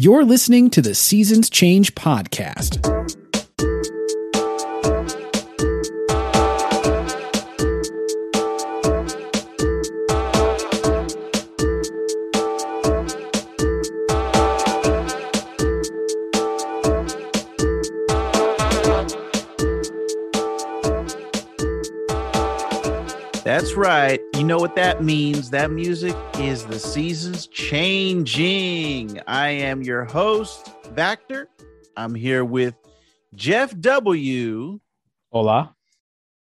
You're listening to the Seasons Change podcast. Right. You know what that means. That music is the seasons changing. I am your host, Vactor. I'm here with Jeff W. Hola.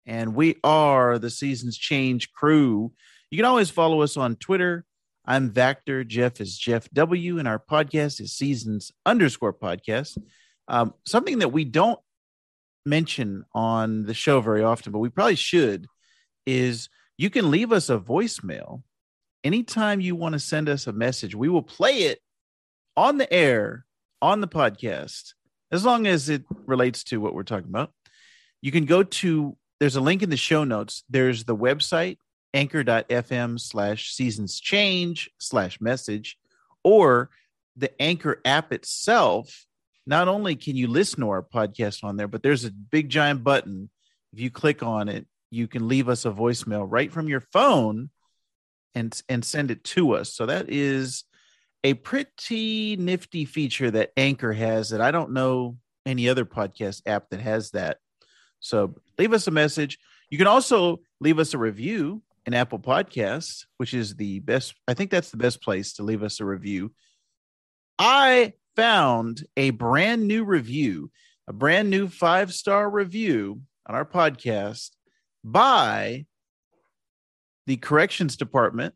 And we are the Seasons Change crew. You can always follow us on Twitter. I'm Vactor. Jeff is Jeff W. And our podcast is Seasons underscore podcast. Um, something that we don't mention on the show very often, but we probably should is you can leave us a voicemail anytime you want to send us a message. We will play it on the air on the podcast as long as it relates to what we're talking about. You can go to there's a link in the show notes. There's the website anchor.fm slash seasons change slash message or the anchor app itself not only can you listen to our podcast on there but there's a big giant button if you click on it you can leave us a voicemail right from your phone and and send it to us. So that is a pretty nifty feature that Anchor has that I don't know any other podcast app that has that. So leave us a message. You can also leave us a review in Apple Podcasts, which is the best. I think that's the best place to leave us a review. I found a brand new review, a brand new five star review on our podcast by the corrections department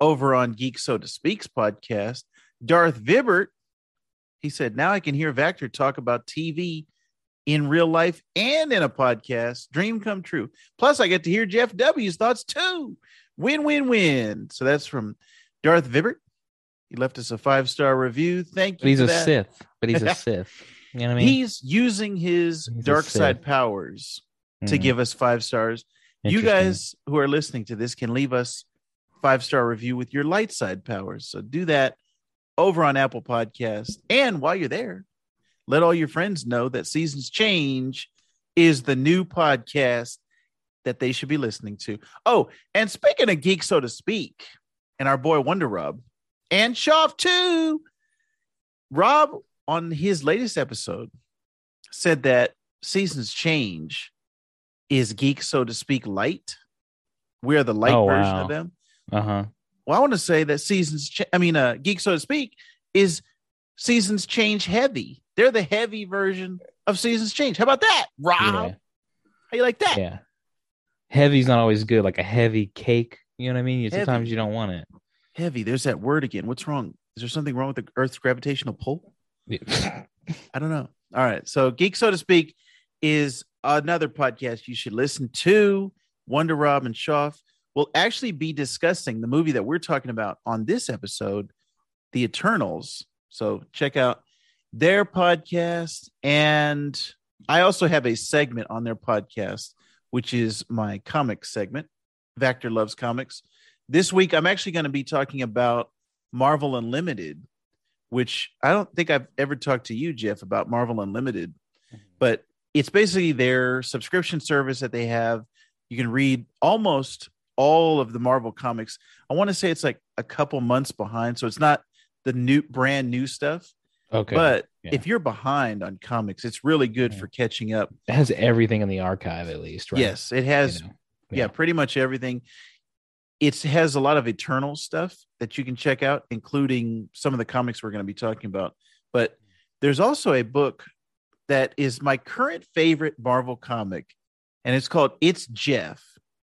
over on Geek So to Speaks podcast. Darth Vibbert, he said, Now I can hear Vactor talk about TV in real life and in a podcast. Dream come true. Plus, I get to hear Jeff W.'s thoughts too. Win, win, win. So that's from Darth Vibbert. He left us a five star review. Thank you. But he's a that. Sith. But he's a Sith. You know what I mean? He's using his He's dark side powers to Mhm. give us five stars. You guys who are listening to this can leave us five star review with your light side powers. So do that over on Apple Podcast. And while you're there, let all your friends know that Seasons Change is the new podcast that they should be listening to. Oh, and speaking of geek, so to speak, and our boy Wonder Rob and Shoff too, Rob on his latest episode said that Seasons Change is geek, so to speak, light. We are the light Oh, version wow. of them. Uh-huh. Well, I want to say that seasons, ch- I mean, uh, geek, so to speak, is seasons change heavy. They're the heavy version of seasons change. How about that, Rob? Yeah. How you like that? Yeah. Heavy's not always good, like a heavy cake. You know what I mean? Heavy. Sometimes you don't want it. Heavy. There's that word again. What's wrong? Is there something wrong with the Earth's gravitational pull? Yeah. I don't know. All right. So, Geek, so to speak, is another podcast you should listen to. Wonder Rob and Shoff will actually be discussing the movie that we're talking about on this episode, The Eternals. So, check out their podcast. And I also have a segment on their podcast, which is my comic segment. Vactor Loves Comics. This week, I'm actually going to be talking about Marvel Unlimited, which I don't think I've ever talked to you, Jeff, about Marvel Unlimited, mm-hmm. but it's basically their subscription service that they have. You can read almost all of the Marvel comics. I want to say it's like a couple months behind, so it's not the new brand new stuff. Okay. But yeah. if you're behind on comics, it's really good Yeah. for catching up. it has everything in the archive at least, right? Yes, it has You know? yeah. pretty much everything. It has a lot of Eternal stuff that you can check out, including some of the comics we're going to be talking about. But there's also a book that is my current favorite Marvel comic, and it's called It's Jeff,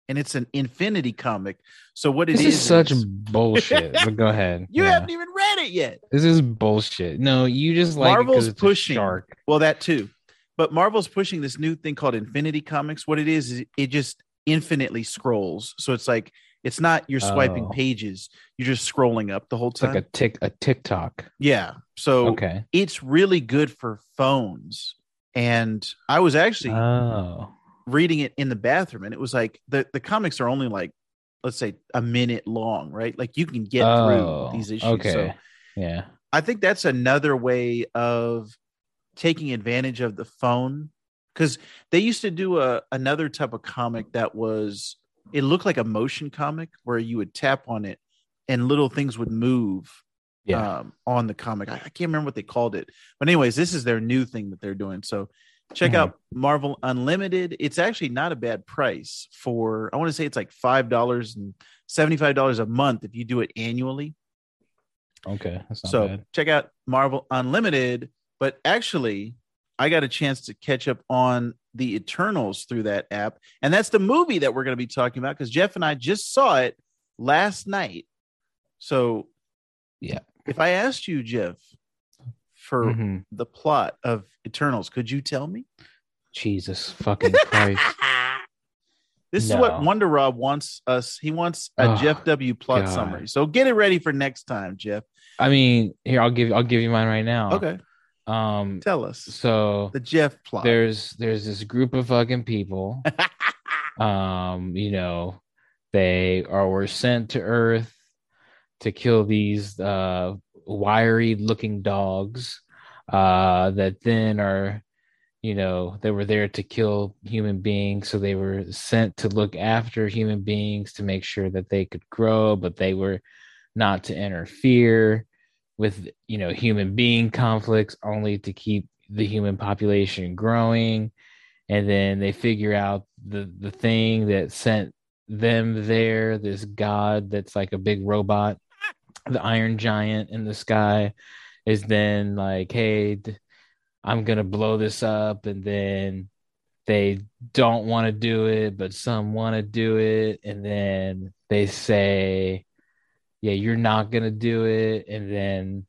and it's an Infinity comic. So what it This is is such is- bullshit. but go ahead. you Yeah. haven't even read it yet. This is bullshit. No, you just like Marvel's pushing. shark. Well, that too. But Marvel's pushing this new thing called Infinity Comics. What it is is it just infinitely scrolls. So it's like it's not you're swiping Oh. pages, you're just scrolling up the whole It's time. like a tick a TikTok. yeah. So Okay. it's really good for phones. And I was actually Oh. reading it in the bathroom, and it was like the, the comics are only like, let's say, a minute long, right? Like you can get Oh, through these issues. Okay. So yeah. I think that's another way of taking advantage of the phone because they used to do a another type of comic that was it looked like a motion comic where you would tap on it and little things would move Yeah. um, on the comic. I, I can't remember what they called it, but anyways, this is their new thing that they're doing. So check Mhm. out Marvel Unlimited. It's actually not a bad price for. I want to say it's like five dollars and seventy five dollars a month if you do it annually. okay. That's not so bad. check out Marvel Unlimited. But actually, I got a chance to catch up on the Eternals through that app, and that's the movie that we're going to be talking about because Jeff and I just saw it last night. So, Yeah. if I asked you, Jeff, for Mhm. the plot of Eternals, could you tell me? Jesus fucking Christ. This is what Wonder Rob wants us. He wants a Oh, Jeff W plot God. summary. So get it ready for next time, Jeff. I mean, here I'll give I'll give you mine right now. Okay, Um. tell us So the Jeff plot. there's there's this group of fucking people. um. You know, they are were sent to Earth to kill these uh wiry looking dogs. Uh. That then are. You know, they were there to kill human beings, so they were sent to look after human beings to make sure that they could grow, but they were not to interfere with you know human being conflicts only to keep the human population growing. And then they figure out the the thing that sent them there this god that's like a big robot the iron giant in the sky is then like hey i'm gonna blow this up. And then they don't want to do it but some want to do it. And then they say yeah, you're not gonna do it, and then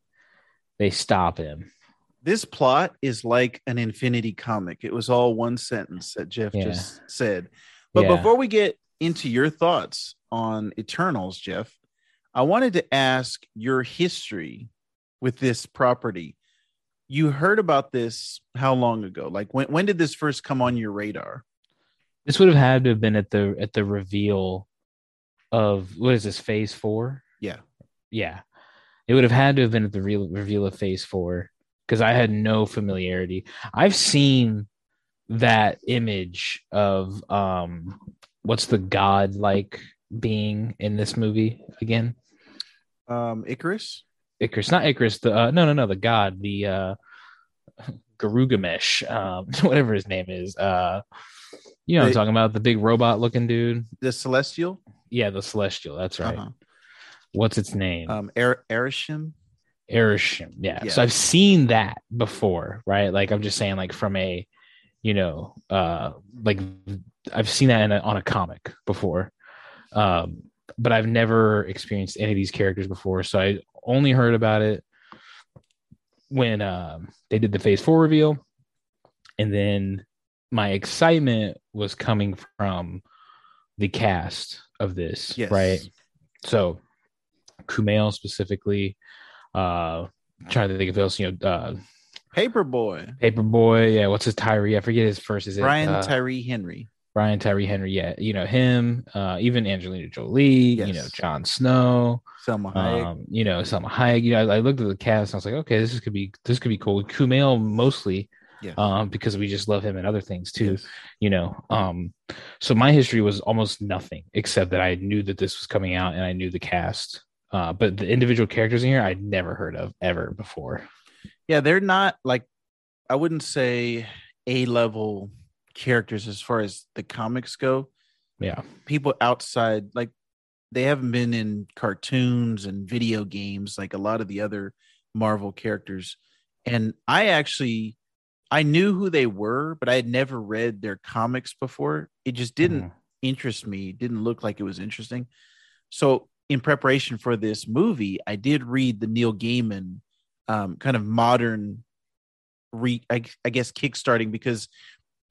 they stop him. this plot is like an infinity comic. It was all one sentence that Jeff Yeah. just said. But Yeah. before we get into your thoughts on Eternals, Jeff, I wanted to ask your history with this property. You heard about this how long ago? Like when when did this first come on your radar? This would have had to have been at the at the reveal of what is this phase four? Yeah. Yeah, it would have had to have been at the real reveal of phase four because I had no familiarity. I've seen that image of um what's the god like being in this movie again? Um Icarus? Icarus, not Icarus. The uh, no, no, no, the god, the uh, Garugamesh, um, whatever his name is. Uh, you know, what I'm talking about the big robot-looking dude. The Celestial? Yeah, the Celestial. That's right. Uh-huh. What's its name? Um Er- Arishem? Arishem. Yeah. yeah. So I've seen that before, right? Like I'm just saying, like from a, you know, uh, like I've seen that in a, on a comic before, um, but I've never experienced any of these characters before. So I only heard about it when um, they did the Phase Four reveal, and then my excitement was coming from the cast of this, Yes. right? So Kumail specifically, uh trying to think of else, you know, uh Paperboy. Paperboy, yeah, what's his Tyree? I forget his first. Is it Brian uh, Tyree Henry. Brian Tyree Henry? Yeah, you know him. Uh, even Angelina Jolie. You know Jon Snow. Salma Hayek. Um, you know Salma Hayek. You know, I, I looked at the cast and I was like, okay, this is, could be this could be cool. Kumail mostly, Yeah. um, because we just love him and other things too. Yes. You know, um, so my history was almost nothing except that I knew that this was coming out and I knew the cast. Uh, but the individual characters in here I'd never heard of ever before. Yeah, they're not like I wouldn't say A level characters as far as the comics go. Yeah. People outside, like they haven't been in cartoons and video games like a lot of the other Marvel characters. And I actually I knew who they were, but I had never read their comics before. It just didn't Mhm. interest me, didn't look like it was interesting. So, in preparation for this movie, I did read the Neil Gaiman um, kind of modern, re I, I guess kickstarting because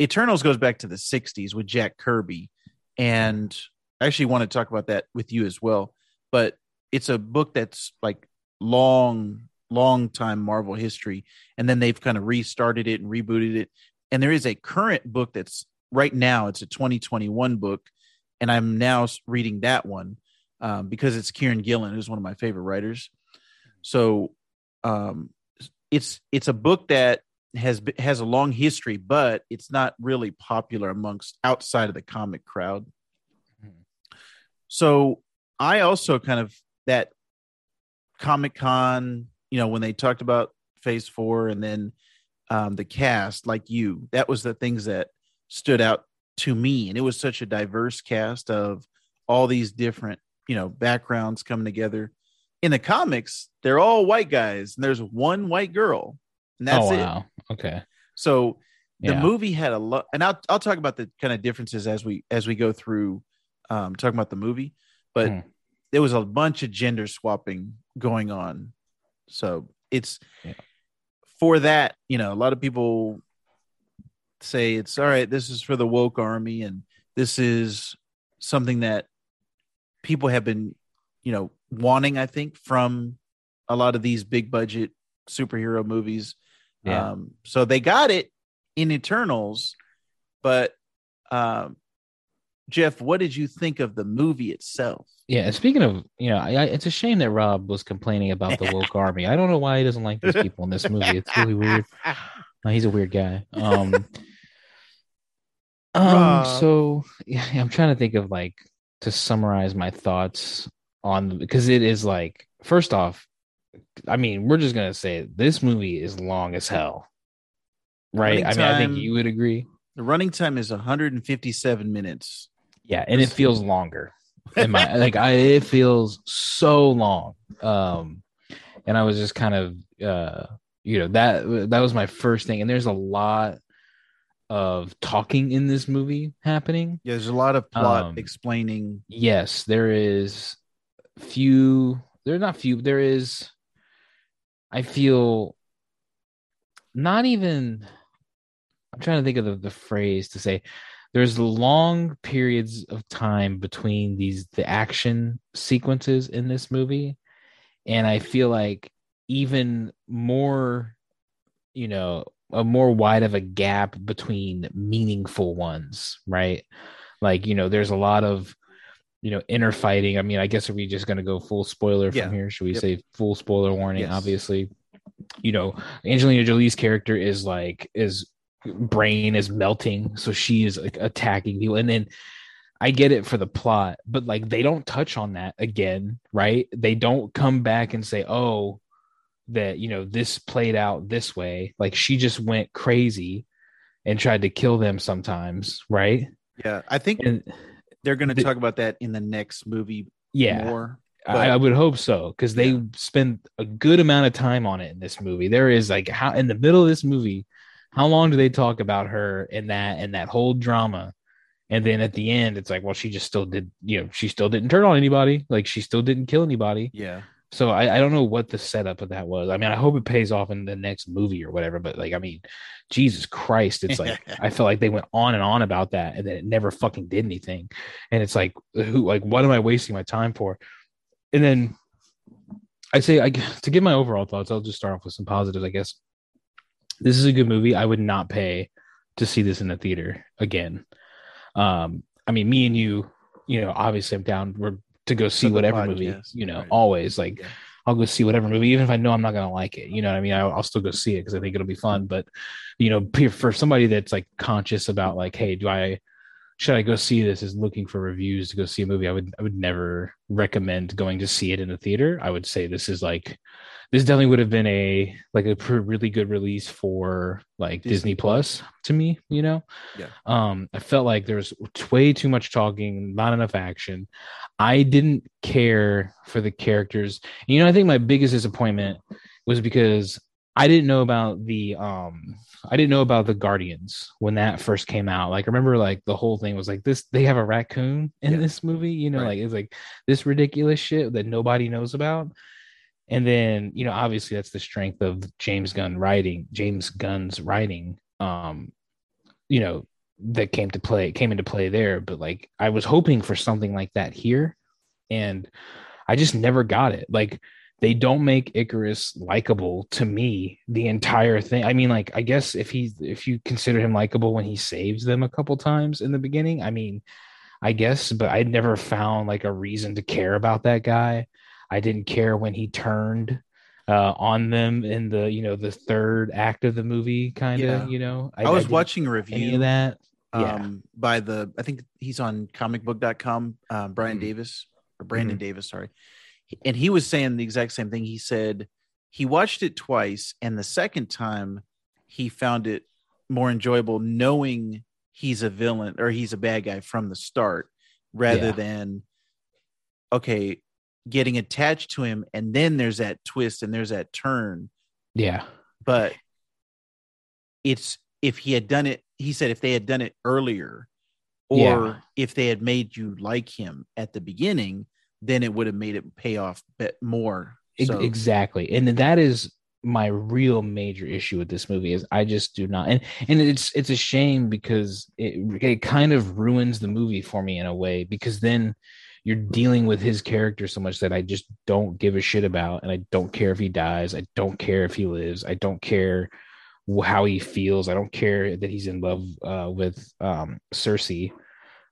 Eternals goes back to the '60s with Jack Kirby, and I actually want to talk about that with you as well. But it's a book that's like long, long time Marvel history, and then they've kind of restarted it and rebooted it. And there is a current book that's right now. It's a 2021 book, and I'm now reading that one um, because it's Kieron Gillen, who's one of my favorite writers. So um, it's it's a book that has has a long history, but it's not really popular amongst outside of the comic crowd. Mhm. So I also kind of that Comic Con, you know, when they talked about Phase Four and then um, the cast, like you, that was the things that stood out to me, and it was such a diverse cast of all these different, you know, backgrounds coming together. In the comics, they're all white guys, and there's one white girl, and that's oh it. Okay. So the Yeah. movie had a lot, and I'll I'll talk about the kind of differences as we as we go through um, talking about the movie, but Hmm. there was a bunch of gender swapping going on. So it's Yeah. for that, you know, a lot of people say it's all right. This is for the woke army, and this is something that people have been, you know, wanting. I think from a lot of these big budget superhero movies. Yeah. Um, so they got it in Eternals, but um, Jeff, what did you think of the movie itself? Yeah, speaking of, you know, I, I, it's a shame that Rob was complaining about the woke army. I don't know why he doesn't like these people in this movie. It's really weird. Uh, he's a weird guy. Um, um. Rob. So yeah, I'm trying to think of like to summarize my thoughts on because it is like first off, I mean, we're just gonna say it, this movie is long as hell, right? Running I mean, I think you would agree. The running time is 157 minutes. Yeah, and it feels longer. In my like I it feels so long. Um and I was just kind of uh you know that that was my first thing and there's a lot of talking in this movie happening. Yeah, there's a lot of plot Um, explaining. Yes, there is few there's not few there is I feel not even I'm trying to think of the, the phrase to say there's long periods of time between these the action sequences in this movie and I feel like even more you know a more wide of a gap between meaningful ones right like you know there's a lot of you know inner fighting i mean i guess are we just going to go full spoiler Yeah. from here should we Yep. say full spoiler warning Yes. obviously you know angelina jolie's character is like is brain is melting so she is like attacking people and then i get it for the plot but like they don't touch on that again right they don't come back and say oh that you know this played out this way like she just went crazy and tried to kill them sometimes right Yeah, I think and they're going to the- talk about that in the next movie yeah more. I, I would hope so because they Yeah. spend a good amount of time on it in this movie. There is like how in the middle of this movie, how long do they talk about her and that and that whole drama? And then at the end, it's like, well, she just still did, you know, she still didn't turn on anybody. Like she still didn't kill anybody. Yeah, So I, I don't know what the setup of that was. I mean, I hope it pays off in the next movie or whatever. But like, I mean, Jesus Christ, it's like I felt like they went on and on about that, and then it never fucking did anything. And it's like, who, like, what am I wasting my time for? And then I say, I to give my overall thoughts, I'll just start off with some positives. I guess this is a good movie. I would not pay to see this in the theater again. Um, I mean, me and you, you know, obviously I'm down. We're to go see whatever movie, you know, right. always like Yeah. I'll go see whatever movie, even if I know I'm not gonna like it. You know what I mean? I'll, I'll still go see it because I think it'll be fun. But you know, for somebody that's like conscious about like, hey, do I should I go see this? Is looking for reviews to go see a movie. I would I would never recommend going to see it in the theater. I would say this is like this definitely would have been a like a pr- really good release for like Disney Disney, Plus to me. You know, Yeah. Um, I felt like there was way too much talking, not enough action. I didn't care for the characters. And, you know, I think my biggest disappointment was because I didn't know about the um I didn't know about the Guardians when that first came out. Like I remember like the whole thing was like this they have a raccoon in Yeah. this movie, you know, Right. like it's like this ridiculous shit that nobody knows about. And then, you know, obviously that's the strength of James Gunn writing, James Gunn's writing. Um, you know, that came to play came into play there. But like i was hoping for something like that here and i just never got it. Like they don't make Ikaris likable to me the entire thing. I mean like i guess if he if you consider him likable when he saves them a couple times in the beginning i mean i guess but i never found like a reason to care about that guy i didn't care when he turned uh, on them in the you know the third act of the movie, kind of. Yeah. You know, I, was didn't watching a review of that. Yeah. um by the I think he's on comicbook.com, uh, Brian Mhm. Davis or Brandon Davis, sorry. And he was saying the exact same thing. He said he watched it twice, and the second time he found it more enjoyable knowing he's a villain or he's a bad guy from the start rather Yeah. than okay getting attached to him and then there's that twist and there's that turn yeah. but it's if he had done it he said if they had done it earlier or Yeah. if they had made you like him at the beginning then it would have made it pay off bit more so exactly and that is my real major issue with this movie is i just do not and and it's it's a shame because it, it kind of ruins the movie for me in a way because then you're dealing with his character so much that i just don't give a shit about and i don't care if he dies i don't care if he lives i don't care how he feels i don't care that he's in love uh, with um Sersi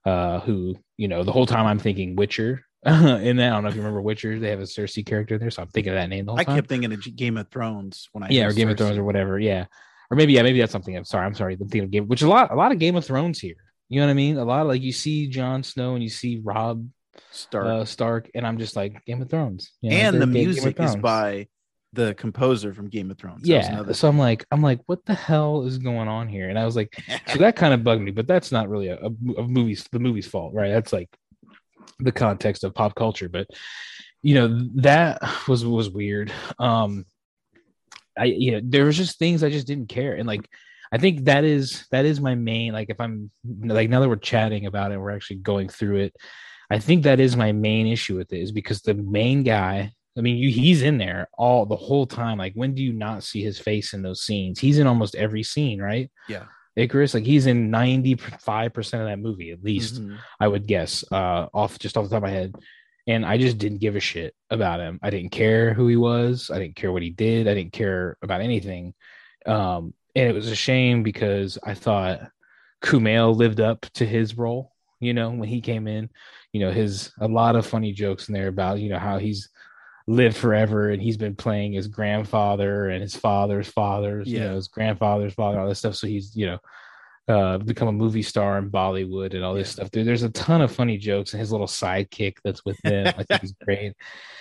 uh who you know the whole time i'm thinking witcher and that i don't know if you remember witcher they have a Cersei character there so i'm thinking of that name the whole i time kept thinking of game of thrones when i yeah, or Game of Thrones or whatever. Yeah, or maybe yeah, maybe that's something. I'm sorry, I'm sorry. I'm thinking of Game, which a lot, a lot of Game of Thrones here. You know what I mean? A lot of like you see Jon Snow and you see Rob Stark. uh, Stark, and I'm just like Game of Thrones. You know, and the Ga- Game of music is by the composer from game of thrones yeah. another- So I'm like, I'm like, what the hell is going on here? And I was like, so that kind of bugged me, but that's not really a, a, a movie's the movie's fault, right? That's like the context of pop culture, but you know that was was weird. Um, I you know there was just things I just didn't care, and like I think that is that is my main like if I'm like now that we're chatting about it, we're actually going through it. I think that is my main issue with it is because the main guy. I mean, you, he's in there all the whole time. Like, when do you not see his face in those scenes? He's in almost every scene, right? yeah Ikaris, like he's in 95% of that movie, at least, Mhm. I would guess, uh, off just off the top of my head. And I just didn't give a shit about him. I didn't care who he was. I didn't care what he did. I didn't care about anything. Um, and it was a shame because I thought Kumail lived up to his role, you know, when he came in, you know, his a lot of funny jokes in there about, you know, how he's lived forever and he's been playing his grandfather and his father's father's, you know, his grandfather's father, all this stuff. So he's, you know, uh, become a movie star in Bollywood and all this Yeah. stuff. Dude, there's a ton of funny jokes and his little sidekick that's with him. I think he's great.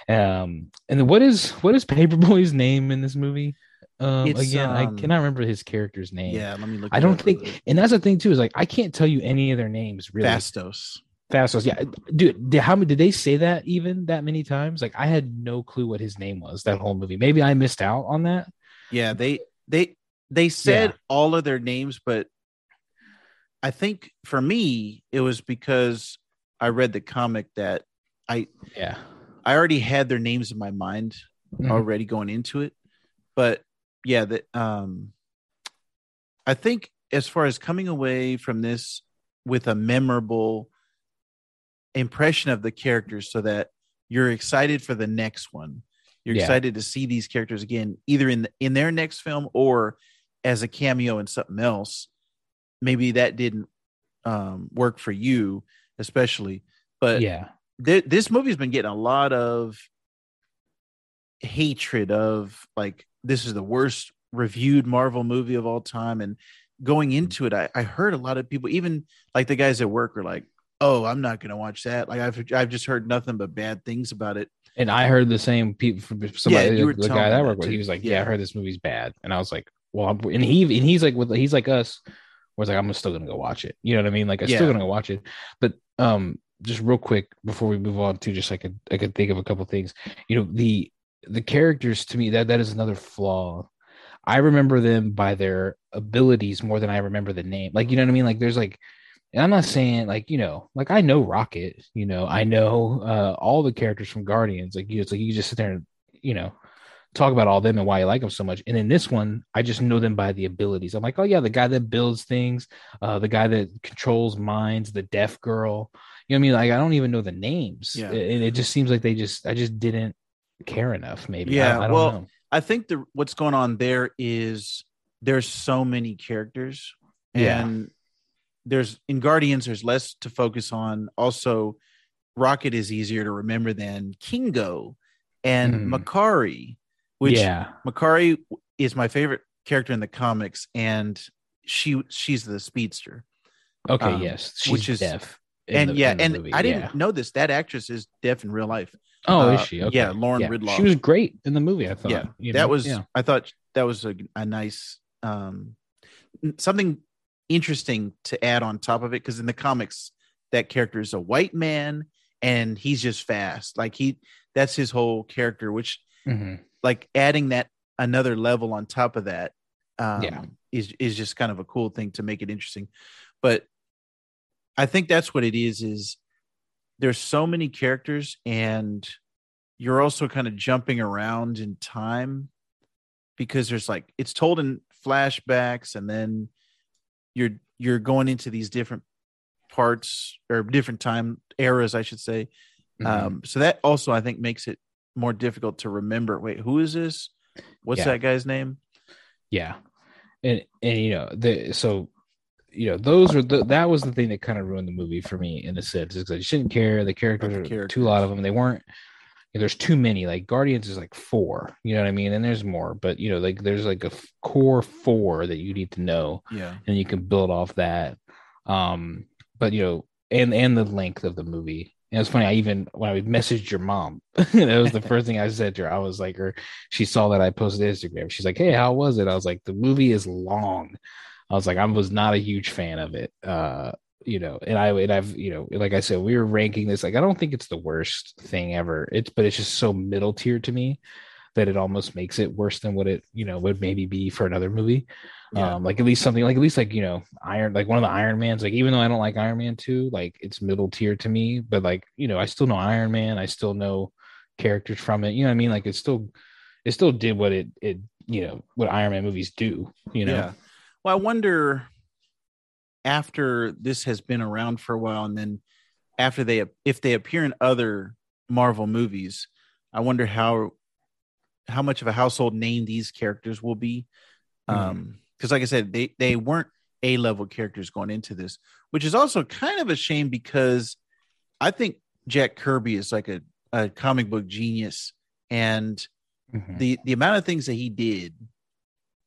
Um, and what is what is Paperboy's name in this movie? Um, again, I um, cannot remember his character's name. yeah let me look I don't think, and that's the thing too is like I can't tell you any of their names really. Phastos Phastos, yeah, dude. Did, how many did they say that even that many times? Like I had no clue what his name was that whole movie. Maybe I missed out on that. Yeah, they they they said all of their names, but I think for me it was because I read the comic that I Yeah, I already had their names in my mind Mhm. already going into it. But yeah, that um I think as far as coming away from this with a memorable impression of the characters so that you're excited for the next one. You're Yeah. excited to see these characters again, either in the, in their next film or as a cameo in something else. Maybe that didn't um, work for you, especially. But yeah, th- this movie's been getting a lot of hatred of like this is the worst reviewed Marvel movie of all time. And going into it, I, I heard a lot of people, even like the guys at work, were like, "Oh, I'm not going to watch that." Like I've I've just heard nothing but bad things about it. and I heard the same people from somebody. you were the guy that I that work with, too. he was like, "Yeah, Yeah. I heard this movie's bad," and I was like, "Well," I'm, and he and he's like with he's like us, where it's like I'm still gonna go watch it. You know what I mean? Like I'm Yeah. still gonna go watch it. But um, just real quick before we move on to just like I could think of a couple things. You know the the characters to me that that is another flaw. I remember them by their abilities more than I remember the name. Like you know what I mean? Like there's like and I'm not saying like you know, like I know Rocket, you know, I know uh, all the characters from Guardians. Like you, it's like you just sit there and you know talk about all them and why you like them so much. And in this one, I just know them by the abilities. I'm like, oh yeah, the guy that builds things, uh, the guy that controls minds, the deaf girl. You know what I mean? Like I don't even know the names. Yeah. and it just seems like they just I just didn't care enough. Maybe. Yeah, I, don't well, know. I think the what's going on there is there's so many characters, Yeah. There's in Guardians there's less to focus on. Also, Rocket is easier to remember than Kingo and Mhm. Makkari which yeah, Makkari is my favorite character in the comics, and she she's the speedster. okay, um, yes, she's which is- deaf. and the- yeah, and movie, I didn't yeah. know this. That actress is deaf in real life. Oh, uh, is she? Okay. yeah, Lauren Ridloff. She was great in the movie. I thought. yeah, that know? was. Yeah. I thought that was a, a nice um something interesting to add on top of it because in the comics that character is a white man and he's just fast. Like he, that's his whole character. Which Mhm. like adding that another level on top of that um, Yeah. is is just kind of a cool thing to make it interesting but i think that's what it is is there's so many characters and you're also kind of jumping around in time because there's like it's told in flashbacks and then you're you're going into these different parts or different time eras i should say Mhm. um, so that also I think makes it more difficult to remember. Wait, who is this? What's Yeah. that guy's name? Yeah, and and you know the so you know those were the that was the thing that kind of ruined the movie for me in a sense because I just didn't care. The characters the are too a lot of them. They weren't. There's too many. Like Guardians is like four. You know what I mean? And there's more, but you know, like there's like a f- core four that you need to know, Yeah, and you can build off that. Um, but you know, and and the length of the movie. And it's funny. I even when I messaged your mom, that was the first thing I said to her. I was like, or she saw that I posted Instagram. She's like, "Hey, how was it?" I was like, "The movie is long." I was like, I was not a huge fan of it. Uh, you know, and I and I've you know, like I said, we were ranking this. Like, I don't think it's the worst thing ever. It's but it's just so middle tier to me that it almost makes it worse than what it you know would maybe be for another movie. Yeah. Um, like at least something like at least like you know Iron like one of the Iron Mans. Like even though I don't like Iron Man two, like it's middle tier to me. But like you know, I still know Iron Man. I still know characters from it. You know what I mean? Like it still it still did what it it you know what Iron Man movies do. You know. yeah. Well, I wonder after this has been around for a while, and then after they if they appear in other Marvel movies, I wonder how how much of a household name these characters will be. Um, because like I said, they they weren't A level characters going into this, which is also kind of a shame because I think Jack Kirby is like a, a comic book genius, and Mhm. the the amount of things that he did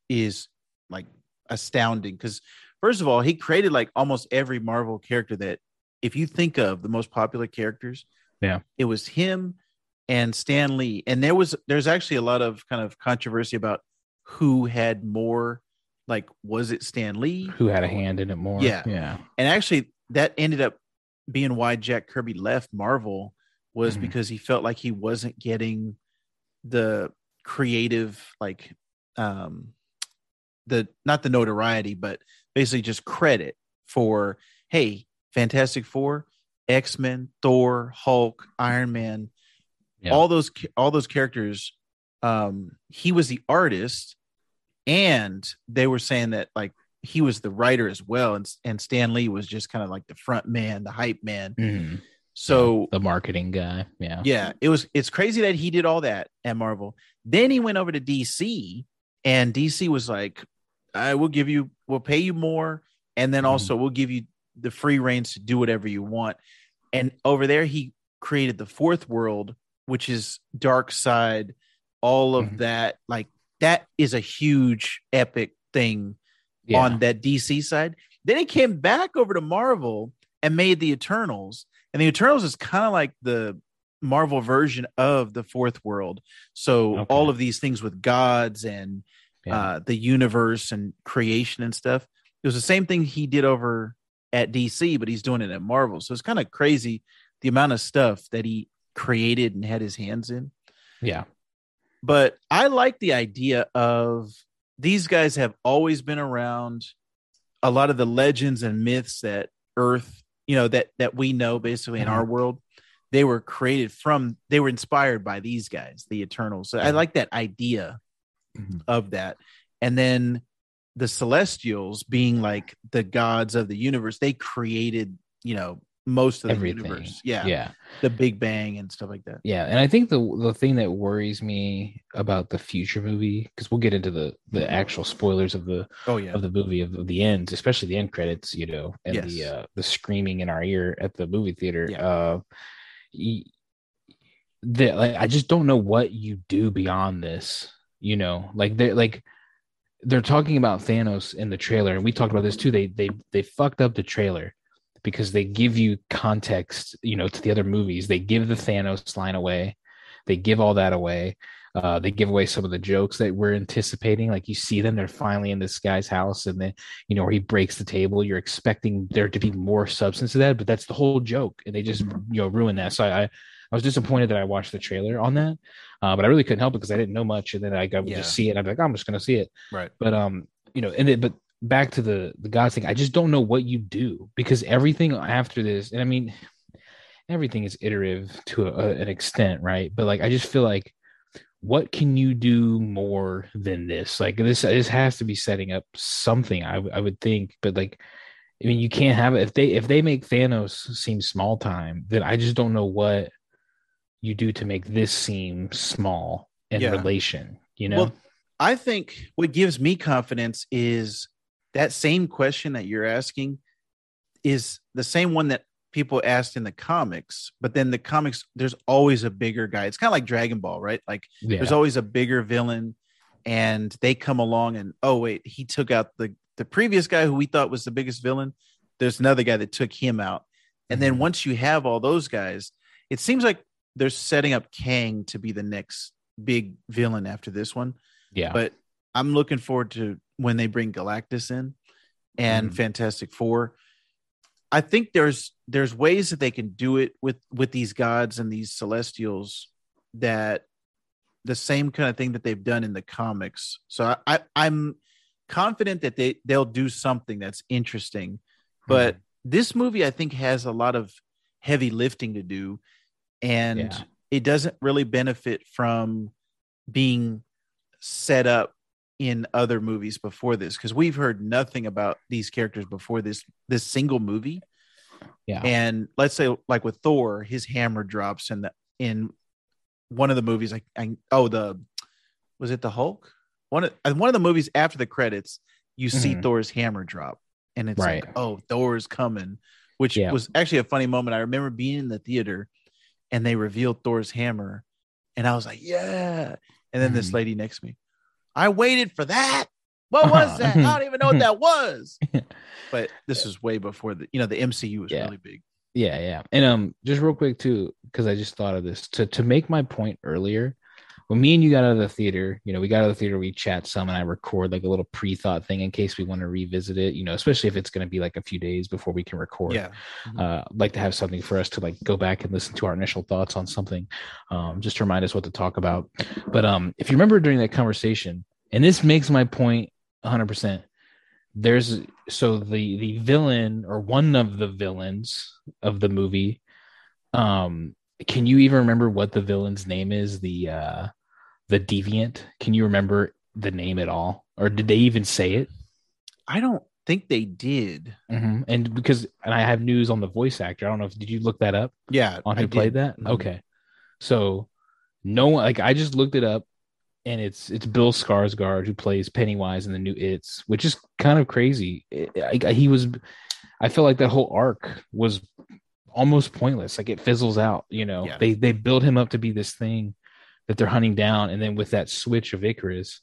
is like astounding because first of all he created like almost every marvel character that if you think of the most popular characters Yeah. it was him and stan lee and there was there's actually a lot of kind of controversy about who had more like was it stan lee Who had a hand in it more? Yeah. Yeah. and actually that ended up being why jack kirby left marvel was Mhm. because he felt like he wasn't getting the creative like um the not the notoriety but basically just credit for hey fantastic four x-men thor hulk iron man Yeah. all those all those characters um he was the artist and they were saying that like he was the writer as well and and stan lee was just kind of like the front man the hype man Mhm. so the marketing guy. Yeah. yeah, it was it's crazy that he did all that at Marvel. Then he went over to DC and DC was like, I will give you we'll pay you more and then Mhm. also we'll give you the free reigns to do whatever you want. And over there he created the fourth world, which is Darkseid, all of Mhm. that like that is a huge epic thing Yeah. on that DC side. Then he came back over to Marvel and made the Eternals. And the Eternals is kind of like the Marvel version of the fourth world. So Okay. all of these things with gods and Yeah. uh, the universe and creation and stuff. It was the same thing he did over at DC, but he's doing it at Marvel. So it's kind of crazy the amount of stuff that he created and had his hands in yeah. but I like the idea of these guys have always been around. A lot of the legends and myths that Earth, you know, that that we know basically in Mhm. our world, they were created from. They were inspired by these guys, the Eternals. So I Mhm. like that idea Mhm. of that. And then the Celestials being like the gods of the universe, they created, you know, most of the Everything. universe. Yeah, Yeah. the Big Bang and stuff like that. Yeah, and I think the the thing that worries me about the future movie, because we'll get into the the actual spoilers of the Oh yeah, of the movie of, of the ends, especially the end credits, you know, and the uh, the screaming in our ear at the movie theater. Yeah. Uh, y- the, like, I just don't know what you do beyond this You know, like they're like they're talking about Thanos in the trailer, and we talked about this too. They they they fucked up the trailer because they give you context, you know, to the other movies. They give the Thanos line away, they give all that away. Uh, they give away some of the jokes that we're anticipating. Like you see them, they're finally in this guy's house, and then you know where he breaks the table. You're expecting there to be more substance to that, but that's the whole joke, and they just you know ruin that. So I, I was disappointed that I watched the trailer on that, uh, but I really couldn't help it because I didn't know much, and then I, I would Yeah. just see it. And I'd be like, I'm just gonna see it. Right. But um, you know, and it, but back to the the God thing, I just don't know what you do because everything after this, and I mean, everything is iterative to a, an extent, right? But like, I just feel like, what can you do more than this? Like this, this has to be setting up something. I w- I would think, but like. I mean, you can't have it if they if they make Thanos seem small time, then I just don't know what you do to make this seem small in Yeah. relation. You know, Well, I think what gives me confidence is that same question that you're asking is the same one that people asked in the comics, but then the comics, there's always a bigger guy. It's kind of like Dragon Ball, right? Like yeah. there's always a bigger villain, and they come along and oh wait, he took out the the previous guy who we thought was the biggest villain. There's another guy that took him out, and then Mhm. once you have all those guys, it seems like they're setting up Kang to be the next big villain after this one yeah, but I'm looking forward to when they bring Galactus in and Mhm. Fantastic Four. I think there's there's ways that they can do it with with these gods and these celestials that the same kind of thing that they've done in the comics. So I, I I'm confident that they they'll do something that's interesting. But this movie I think has a lot of heavy lifting to do and Yeah. it doesn't really benefit from being set up in other movies before this because we've heard nothing about these characters before this this single movie yeah, and let's say like with thor his hammer drops in the in one of the movies like I, oh the was it the hulk one of one of the movies after the credits you see Mhm. thor's hammer drop and it's like Right. oh thor's coming which Yeah. was actually a funny moment i remember being in the theater and they revealed thor's hammer and i was like yeah and then this Mhm. lady next to me i waited for that what was that i don't even know what that was but this is way before the you know the mcu was Yeah. really big yeah, yeah. And um, just real quick too, because I just thought of this to to make my point earlier. When me and you got out of the theater, you know, we got out of the theater, we chat some, and I record like a little pre-thought thing in case we want to revisit it. You know, especially if it's going to be like a few days before we can record. yeah uh, like to have something for us to like go back and listen to our initial thoughts on something, um, just to remind us what to talk about. But um, if you remember during that conversation, and this makes my point point 100. percent There's so the the villain or one of the villains of the movie. Um, can you even remember what the villain's name is? The uh, the deviant. Can you remember the name at all, or did they even say it? i don't think they did Mhm. And because and I have news on the voice actor. I don't know if did you look that up? yeah on who played that? Mhm. Okay. So no one like I just looked it up and it's it's Bill Skarsgård who plays Pennywise in the new It's, which is kind of crazy. I, I- he was I feel like that whole arc was almost pointless. Like it fizzles out, you know. Yeah. They they build him up to be this thing that they're hunting down and then with that switch of Ikaris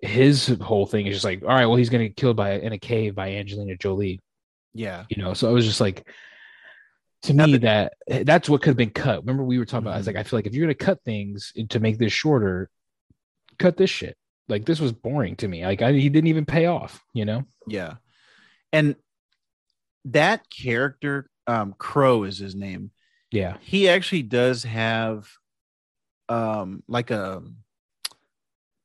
his whole thing is just like, all right, well, he's gonna get killed by in a cave by Angelina Jolie. Yeah. You know so i was just like to Now me that- that that's what could have been cut. Remember we were talking about i was Mhm. like i feel like if you're going to cut things to make this shorter cut this shit. Like this was boring to me. Like I, he didn't even pay off you know? Yeah. And that character um Kro is his name. Yeah. He actually does have um like a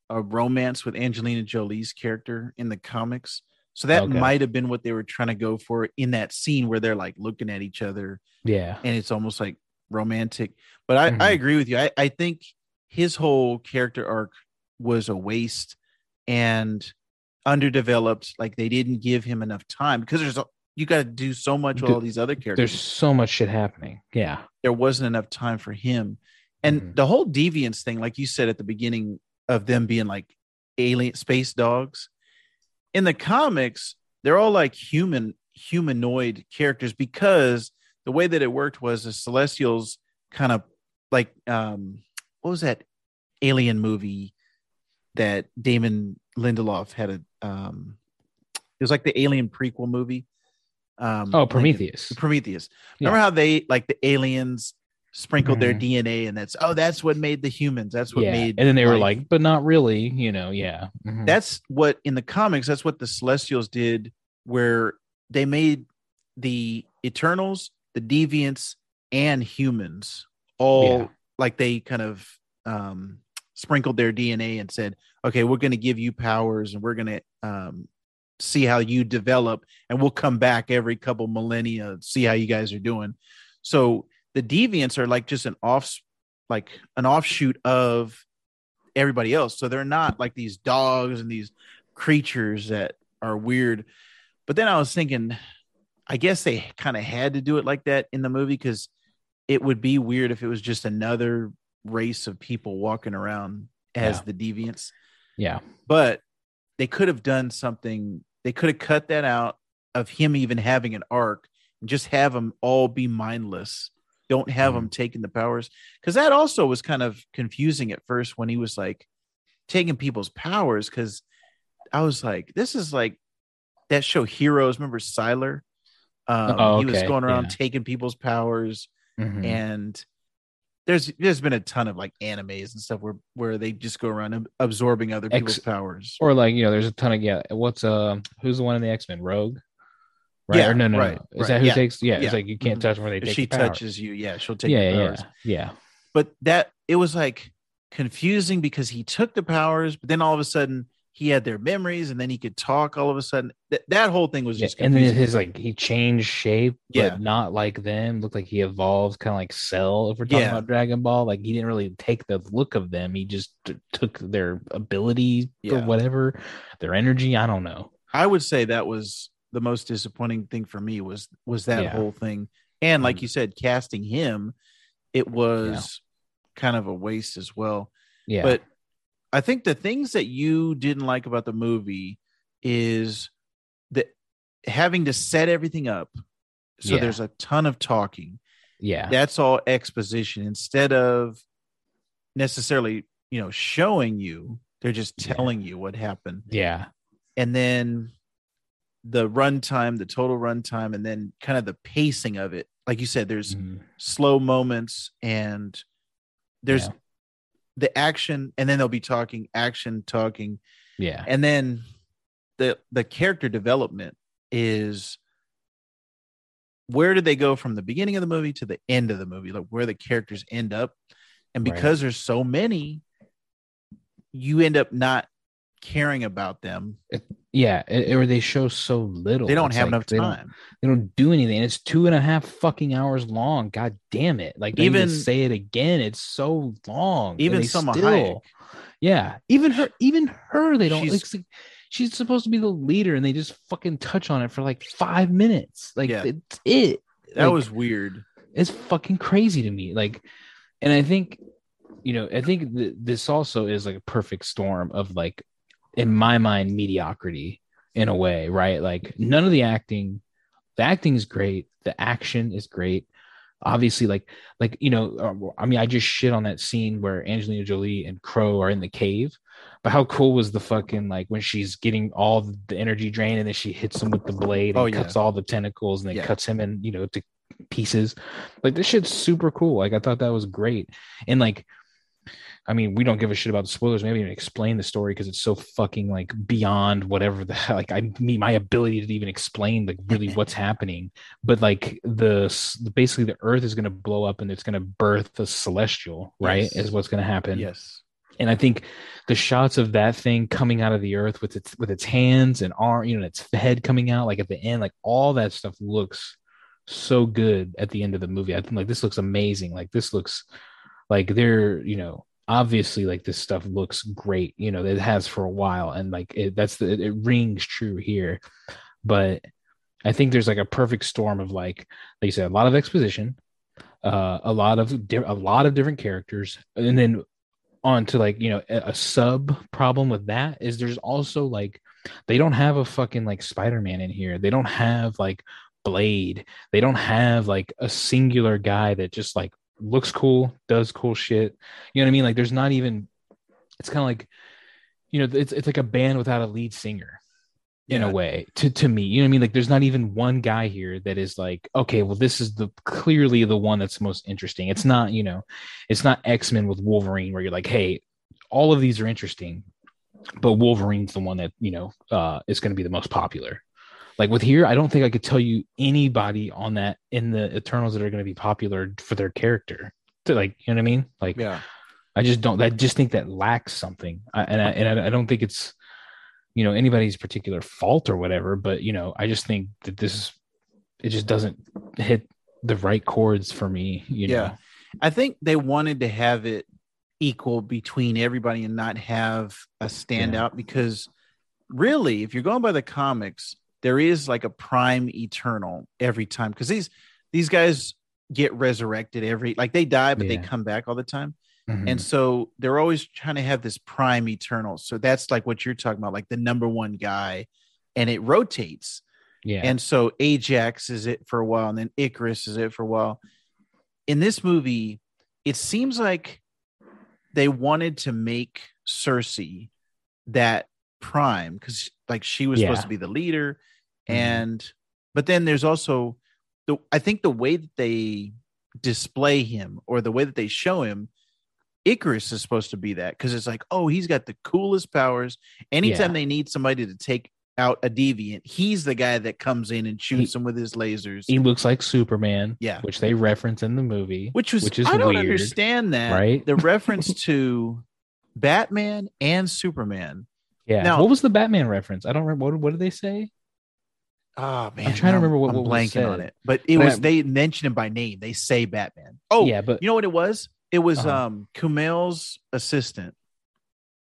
a romance with Angelina Jolie's character in the comics. So that Okay. might have been what they were trying to go for in that scene where they're like looking at each other yeah and it's almost like romantic. But I, I Mhm. agree with you. I, I think his whole character arc was a waste and underdeveloped. Like they didn't give him enough time because there's a, you got to do so much with Dude, all these other characters there's so much shit happening yeah there wasn't enough time for him. And Mhm. the whole deviance thing, like you said at the beginning of them being like alien space dogs, in the comics, they're all like human humanoid characters because the way that it worked was the Celestials kind of like um what was that alien movie that Damon Lindelof had a um it was like the alien prequel movie. Um Oh, Prometheus. Prometheus. Yeah. Remember how they like the aliens sprinkled their Mhm. DNA and that's oh that's what made the humans. That's what yeah. made and then they were like, but not really, you know, yeah. Mhm. that's what in the comics that's what the celestials did where they made the eternals the deviants and humans all Yeah. like they kind of um sprinkled their dna and said okay we're going to give you powers and we're going to um see how you develop and we'll come back every couple millennia see how you guys are doing so the deviants are like just an off like an offshoot of everybody else. So they're not like these dogs and these creatures that are weird. But then I was thinking, I guess they kind of had to do it like that in the movie because it would be weird if it was just another race of people walking around as Yeah. the deviants. yeah. But they could have done something, they could have cut that out of him even having an arc and just have them all be mindless. Don't have Mhm. them taking the powers because that also was kind of confusing at first when he was like taking people's powers. Because I was like, this is like that show Heroes. Remember Sylar? Um, Oh, He was going around yeah. taking people's powers, Mhm. and there's there's been a ton of like animes and stuff where where they just go around absorbing other people's powers. Or like, you know, there's a ton of yeah. What's uh who's the one in the X-Men? Rogue? Right? Yeah, or no, no, right, no. Is right, that who yeah, takes yeah, yeah. it's like you can't Mhm. touch them where they If take she touches you, yeah, she'll take yeah, yeah, powers. yeah. But that it was like confusing because he took the powers, but then all of a sudden he had their memories, and then he could talk. All of a sudden, that that whole thing was just and then his like he changed shape, Yeah. but not like them. Looked like he evolved, kind of like Cell. If we're talking about Dragon Ball, like he didn't really take the look of them. He just t- took their abilities or whatever, their energy. I don't know. I would say that was the most disappointing thing for me was was that Yeah. whole thing. And like Mm. you said, casting him, it was kind of a waste as well. Yeah, But I think the things that you didn't like about the movie is that having to set everything up. So Yeah. there's a ton of talking. yeah, That's all exposition instead of necessarily, you know, showing you. They're just Yeah. telling you what happened yeah, and then the runtime, the total runtime, and then kind of the pacing of it. Like you said, there's Mhm. slow moments and there's Yeah. the action, and then they'll be talking action, talking, yeah, and then the the character development is where did they go from the beginning of the movie to the end of the movie, like where the characters end up, and Right. because there's so many, you end up not caring about them. yeah. it- or they show so little. They don't It's have like enough they don't- time. They don't do anything. It's two and a half fucking hours long. God damn it! Like even say it again. It's so long. Even Salma still- Hayek. Yeah, even her, even her, they don't. She's- She's, like, she's supposed to be the leader, and they just fucking touch on it for like five minutes. Like Yeah. it's it. That Like, was weird. it's fucking crazy to me. Like, and I think, you know, I think th- this also is like a perfect storm of like, in my mind, mediocrity in a way, right? Like none of the acting, the acting is great, the action is great. Obviously, like, like you know, uh, I mean, I just shit on that scene where Angelina Jolie and Kro are in the cave, but how cool was the fucking like when she's getting all the energy drain and then she hits him with the blade and Oh, yeah. cuts all the tentacles and then Yeah. cuts him in, you know, to pieces. Like this shit's super cool. Like I thought that was great. And like, I mean, we don't give a shit about the spoilers. Maybe even explain the story because it's so fucking like beyond whatever the hell. Like I mean, my ability to even explain like really what's happening. But like the basically the Earth is going to blow up and it's going to birth a celestial. Right, Yes. is what's going to happen Yes. and I think the shots of that thing coming out of the earth with its with its hands and arm, you know, its head coming out, like at the end, like all that stuff looks so good at the end of the movie. I think like this looks amazing. Like this looks like they're, you know, obviously like this stuff looks great. You know, it has for a while, and like it, that's the it rings true here. But I think there's like a perfect storm of like, like you said, a lot of exposition, uh, a lot of di- a lot of different characters, and then on to like you know a, a sub problem with that is there's also like they don't have a fucking like spider-man in here they don't have like blade they don't have like a singular guy that just like looks cool does cool shit you know what i mean like there's not even it's kind of like you know, it's it's like a band without a lead singer in Yeah. a way to to me. You know what I mean? Like there's not even one guy here that is like, okay, well, this is the clearly the one that's most interesting. It's not, you know, it's not X-Men with Wolverine where you're like, hey, all of these are interesting, but Wolverine's the one that, you know, uh is going to be the most popular. Like with here, I don't think I could tell you anybody on that in the Eternals that are going to be popular for their character. To like, you know what I mean? Like Yeah. I just don't. I just think that lacks something, I, and I and I, I don't think it's you know anybody's particular fault or whatever. But you know, I just think that this it just doesn't hit the right chords for me. You Yeah. know, I think they wanted to have it equal between everybody and not have a standout because really, if you're going by the comics, there is like a prime eternal every time because these these guys get resurrected every like they die but they come back all the time. Mhm. and so they're always trying to have this prime eternal. So that's like what you're talking about like the number one guy and it rotates. Yeah, and so Ajak is it for a while, and then Ikaris is it for a while. In this movie, it seems like they wanted to make Sersi that prime because like she was supposed to be the leader, Mhm. and but then there's also the I think the way that they display him or the way that they show him. Ikaris is supposed to be that because it's like, oh, he's got the coolest powers. Anytime Yeah. they need somebody to take out a deviant, he's the guy that comes in and shoots him with his lasers. he looks like Superman. Yeah. which they reference in the movie, which was which is I don't weird, understand that. right? The reference to Batman and Superman. Yeah. Now- what was the Batman reference? I don't remember. What, what did they say? Oh man, I'm trying to remember what- I'm what was blanking on it. But it But was I- they mentioned him by name. They say Batman. Oh, yeah, but you know what it was? It was Uh-huh. um Kumail's assistant.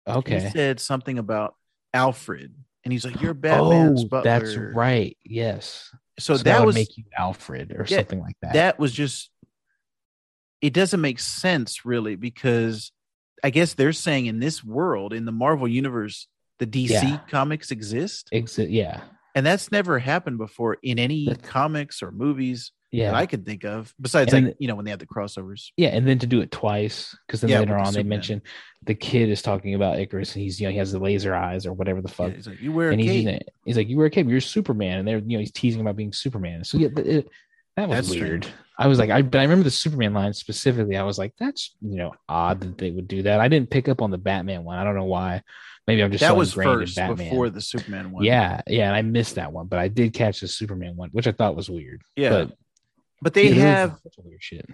He okay. said something about Alfred. And he's like, You're Batman's oh, butler. that's right. Yes. So, that, that would was make you Alfred or Yeah, something like that. that was just it doesn't make sense really because I guess they're saying in this world, in the Marvel universe, the DC Yeah. comics exist. Exi- yeah. And that's never happened before in any That- comics or movies Yeah. that I could think of. Besides, And like, you know, when they had the crossovers. Yeah, and then to do it twice, because then Yeah, later on they mention the kid is talking about Ikaris, and he's you know he has the laser eyes or whatever the Yeah, fuck, he's like, You wear a and he's cape. He's like, "You wear a cape, you're Superman," and they're you know he's teasing about being Superman. So yeah, it, that was That's weird. strange. I was like, I but I remember the Superman line specifically. I was like, that's you know odd that they would do that. I didn't pick up on the Batman one. I don't know why. Maybe I'm just that so was first before the Superman one. yeah, yeah, and I missed that one, but I did catch the Superman one, which I thought was weird. Yeah. but But they have a bunch of weird shit.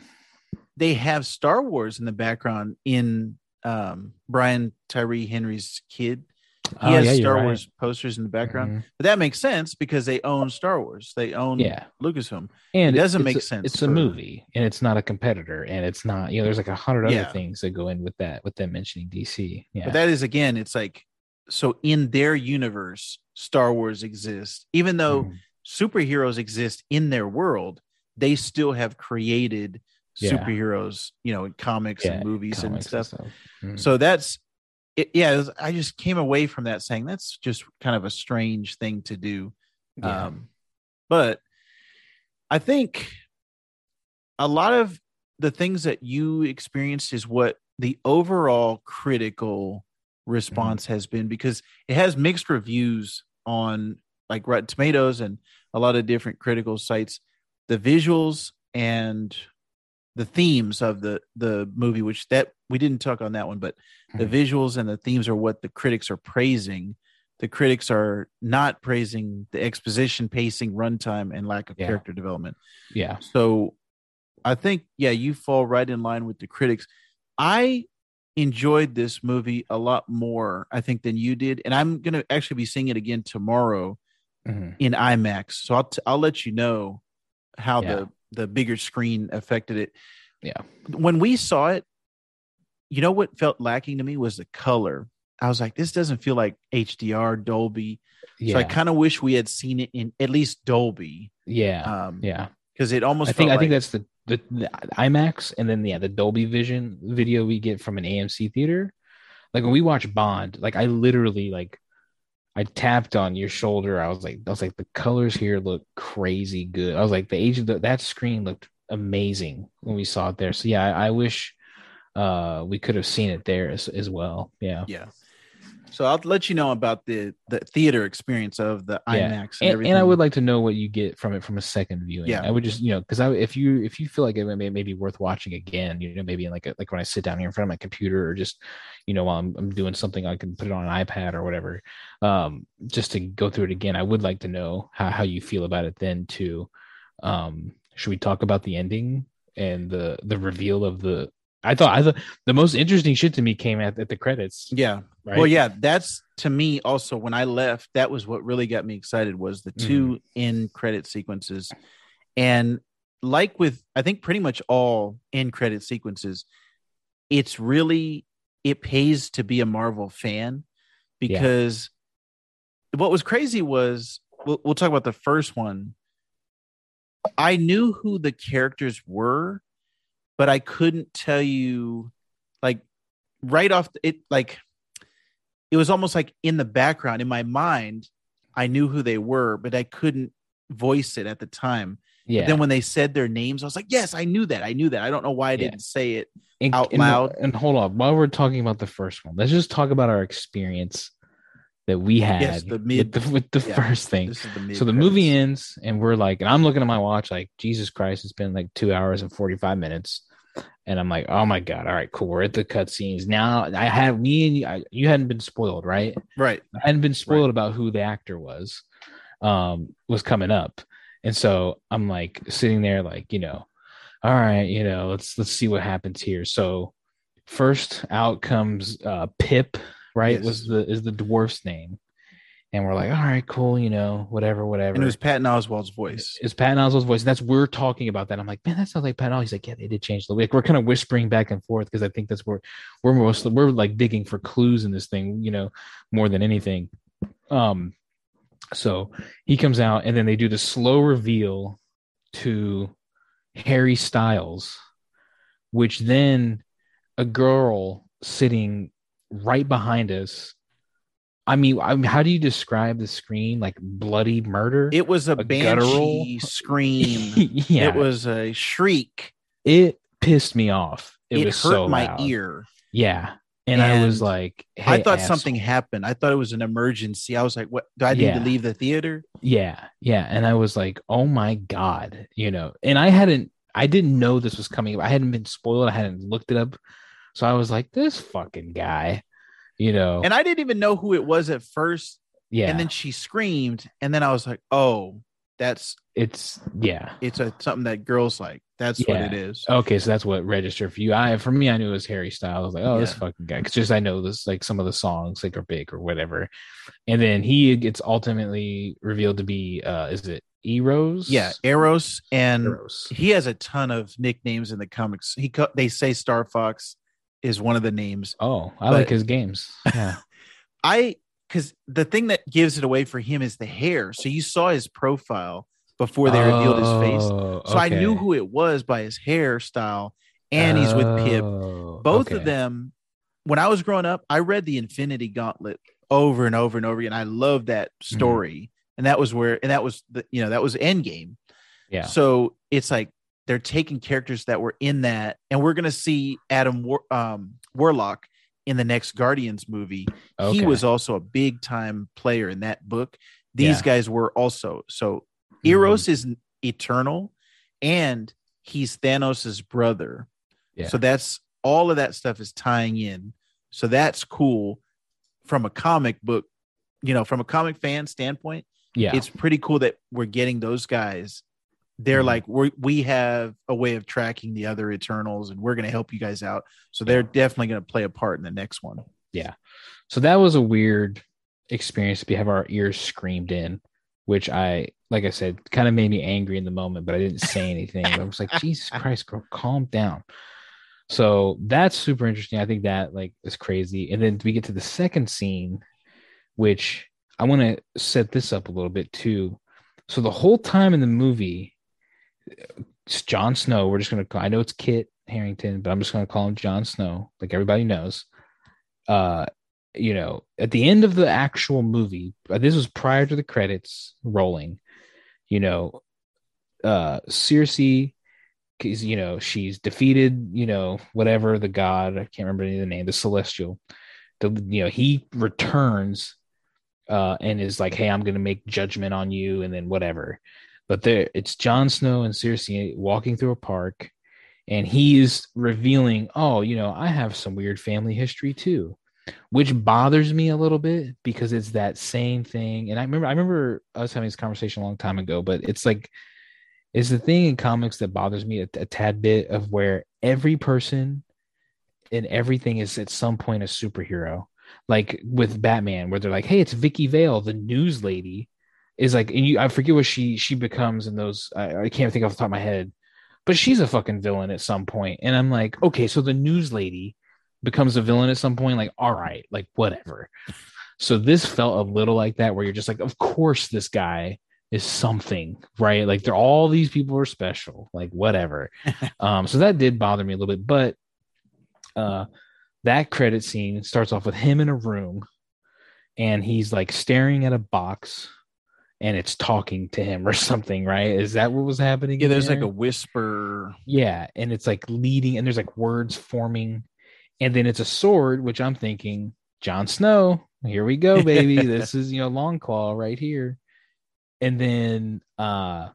they have Star Wars in the background in um Brian Tyree Henry's kid. He Oh, has yeah, Star right. Wars posters in the background. Mhm. But that makes sense because they own Star Wars. They own Yeah. Lucasfilm. and It doesn't make a- sense It's for- a movie, and it's not a competitor, and it's not you know. There's like a hundred other Yeah. things that go in with that, with them mentioning DC. Yeah, But that is again, it's like so in their universe, Star Wars exists. Even though Mhm. superheroes exist in their world, they still have created Yeah. superheroes, you know, in comics Yeah, and movies and comics stuff. Mhm. So that's it, yeah, was- I just came away from that saying that's just kind of a strange thing to do. Yeah. Um, but I think a lot of the things that you experienced is what the overall critical response has been because it has mixed reviews on like Rotten Tomatoes and a lot of different critical sites. The visuals and the themes of the the movie, which that we didn't talk on that one, but the Mhm. visuals and the themes are what the critics are praising. The critics are not praising the exposition, pacing, runtime, and lack of Yeah. character development. yeah, So I think, yeah, you fall right in line with the critics. I enjoyed this movie a lot more, I think, than you did. And I'm going to actually be seeing it again tomorrow Mhm. in IMAX. So I'll, t- I'll let you know how Yeah. the, the bigger screen affected it. Yeah. When we saw it, you know what felt lacking to me was the color. I was like, this doesn't feel like HDR Dolby. yeah, So I kind of wish we had seen it in at least Dolby. yeah, Um, yeah. because it almost I think felt I think that's the, the the IMAX, and then yeah, the Dolby Vision video we get from an AMC theater. Like when we watch Bond, like I literally like I tapped on your shoulder. I was like, I was like, the colors here look crazy good. I was like, the age of the, that screen looked amazing when we saw it there. So yeah, I, I wish uh we could have seen it there as, as well. Yeah. yeah So I'll let you know about the the theater experience of the Yeah. IMAX and, and, everything. and I would like to know what you get from it from a second viewing. Yeah. I would just, you know, because I if you if you feel like it may, may be worth watching again, you know, maybe in like a, like when I sit down here in front of my computer or just, you know, while I'm, I'm doing something, I can put it on an iPad or whatever, um, just to go through it again. I would like to know how how you feel about it then too. Um, should we talk about the ending and the the reveal of the? I thought I thought the most interesting shit to me came at, at the credits. yeah. Right? Well, yeah, that's to me also when I left, that was what really got me excited was the Mm-hmm. 2 end credit sequences. And like with I think pretty much all end credit sequences, it's really it pays to be a Marvel fan because what was crazy was we'll, we'll talk about the first one. I knew who the characters were, but I couldn't tell you like right off the, it like it was almost like in the background in my mind I knew who they were, but I couldn't voice it at the time. yeah. But then when they said their names, I was like, yes, I knew that. I knew that. I don't know why I Yeah. didn't say it. and, out and- loud. And, hold on, while we're talking about the first one, let's just talk about our experience that we had Yes, the mid- with the, with the yeah, first thing. The So the movie ends, and we're like, and I'm looking at my watch, like Jesus Christ, it's been like two hours and 45 minutes, and I'm like, oh my god, all right, cool, we're at the cutscenes now. I have me and you, I, you hadn't been spoiled, right? Right. I hadn't been spoiled about who the actor was, um, was coming up, and so I'm like sitting there, like you know, all right, you know, let's let's see what happens here. So first out comes uh, Pip, right? Yes. Was the is the dwarf's name, and we're like, all right, cool, you know, whatever, whatever. And it was Patton Oswalt's voice. It's Patton Oswalt's voice. That's we're talking about that. I'm like, man, that sounds like Patton. He's like, yeah, they did change the like we're kind of whispering back and forth because I think that's where we're most we're like digging for clues in this thing, you know, more than anything. Um, so he comes out and then they do the slow reveal to Harry Styles, which then a girl sitting right behind us. I mean, I mean, how do you describe the screen? Like bloody murder? It was a, A guttural- scream. yeah, It was a shriek. it pissed me off. It, It, was hurt so my loud. ear. Yeah, and, I was And like, I thought asshole. something happened. I thought it was an emergency. I was like, "What? Do I need Yeah. to leave the theater?" Yeah, yeah, and I was like, oh my god, you know, and I hadn't, I didn't know this was coming. I hadn't been spoiled. I hadn't looked it up, so I was like, this fucking guy, you know, And I didn't even know who it was at first. yeah, And then she screamed, and then I was like, "Oh, that's it's yeah. it's a something that girls like. That's Yeah. what it is." Okay, so that's what registered for you. I for me, I knew it was Harry Styles. I was like, oh, this fucking guy. Because just I know this like some of the songs like are big or whatever. And then he gets ultimately revealed to be uh is it Eros? Yeah, Eros, and Eros. he has a ton of nicknames in the comics. He they say Star Fox is one of the names. Oh, I like his games. Yeah. I because the thing that gives it away for him is the hair. So you saw his profile before they revealed his face. Oh, So I knew who it was by his hairstyle, and he's with Pip. Oh, Both okay. of them. When I was growing up, I read the Infinity Gauntlet over and over and over again. I loved that Mm-hmm. story, and that was where, and that was the, you know, that was Endgame. Yeah. So it's like they're taking characters that were in that, and we're gonna see Adam War- um, Warlock in the next Guardians movie. Okay. He was also a big time player in that book. These Yeah. guys were also so. Mhm. Eros is eternal, and he's Thanos's brother. Yeah. So that's all of that stuff is tying in. So that's cool from a comic book, you know, from a comic fan standpoint Yeah. it's pretty cool that we're getting those guys. They're Mhm. like we we have a way of tracking the other Eternals, and we're going to help you guys out. So they're definitely going to play a part in the next one. Yeah. So that was a weird experience to have our ears screamed in, which I like I said, kind of made me angry in the moment, but I didn't say anything. I was like, Jesus Christ, girl, calm down. So that's super interesting. I think that like is crazy. And then we get to the second scene, which I want to set this up a little bit too. So the whole time in the movie, Jon Snow. We're just gonna. I know it's Kit Harington, but I'm just gonna call him Jon Snow, like everybody knows. Uh, you know, at the end of the actual movie, uh, this was prior to the credits rolling. You know, uh, Sersi, because you know she's defeated. You know, whatever the god, I can't remember any of the name, the Celestial. the you know he returns uh and is like hey i'm gonna make judgment on you and then whatever but there it's Jon Snow and Sersi walking through a park and he is revealing oh you know i have some weird family history too which bothers me a little bit because it's that same thing. And i remember i remember us having this conversation a long time ago but it's like it's the thing in comics that bothers me a, a tad bit of where every person and everything is at some point a superhero. Like with batman where they're like hey it's vicki vale the news lady is like and you i forget what she she becomes in those I, I can't think off the top of my head but she's a fucking villain at some point. point and i'm like okay so the news lady becomes a villain at some point like all right like whatever so this felt a little like that where you're just like of course this guy is something right like they're all these people are special like whatever um so that did bother me a little bit but uh that credit scene starts off with him in a room and he's like staring at a box and it's talking to him or something right is that what was happening Yeah, there's like a whisper. Yeah, and it's like leading, and there's like words forming, and then it's a sword, which I'm thinking, Jon Snow, here we go, baby. this is you know Longclaw right here, and then uh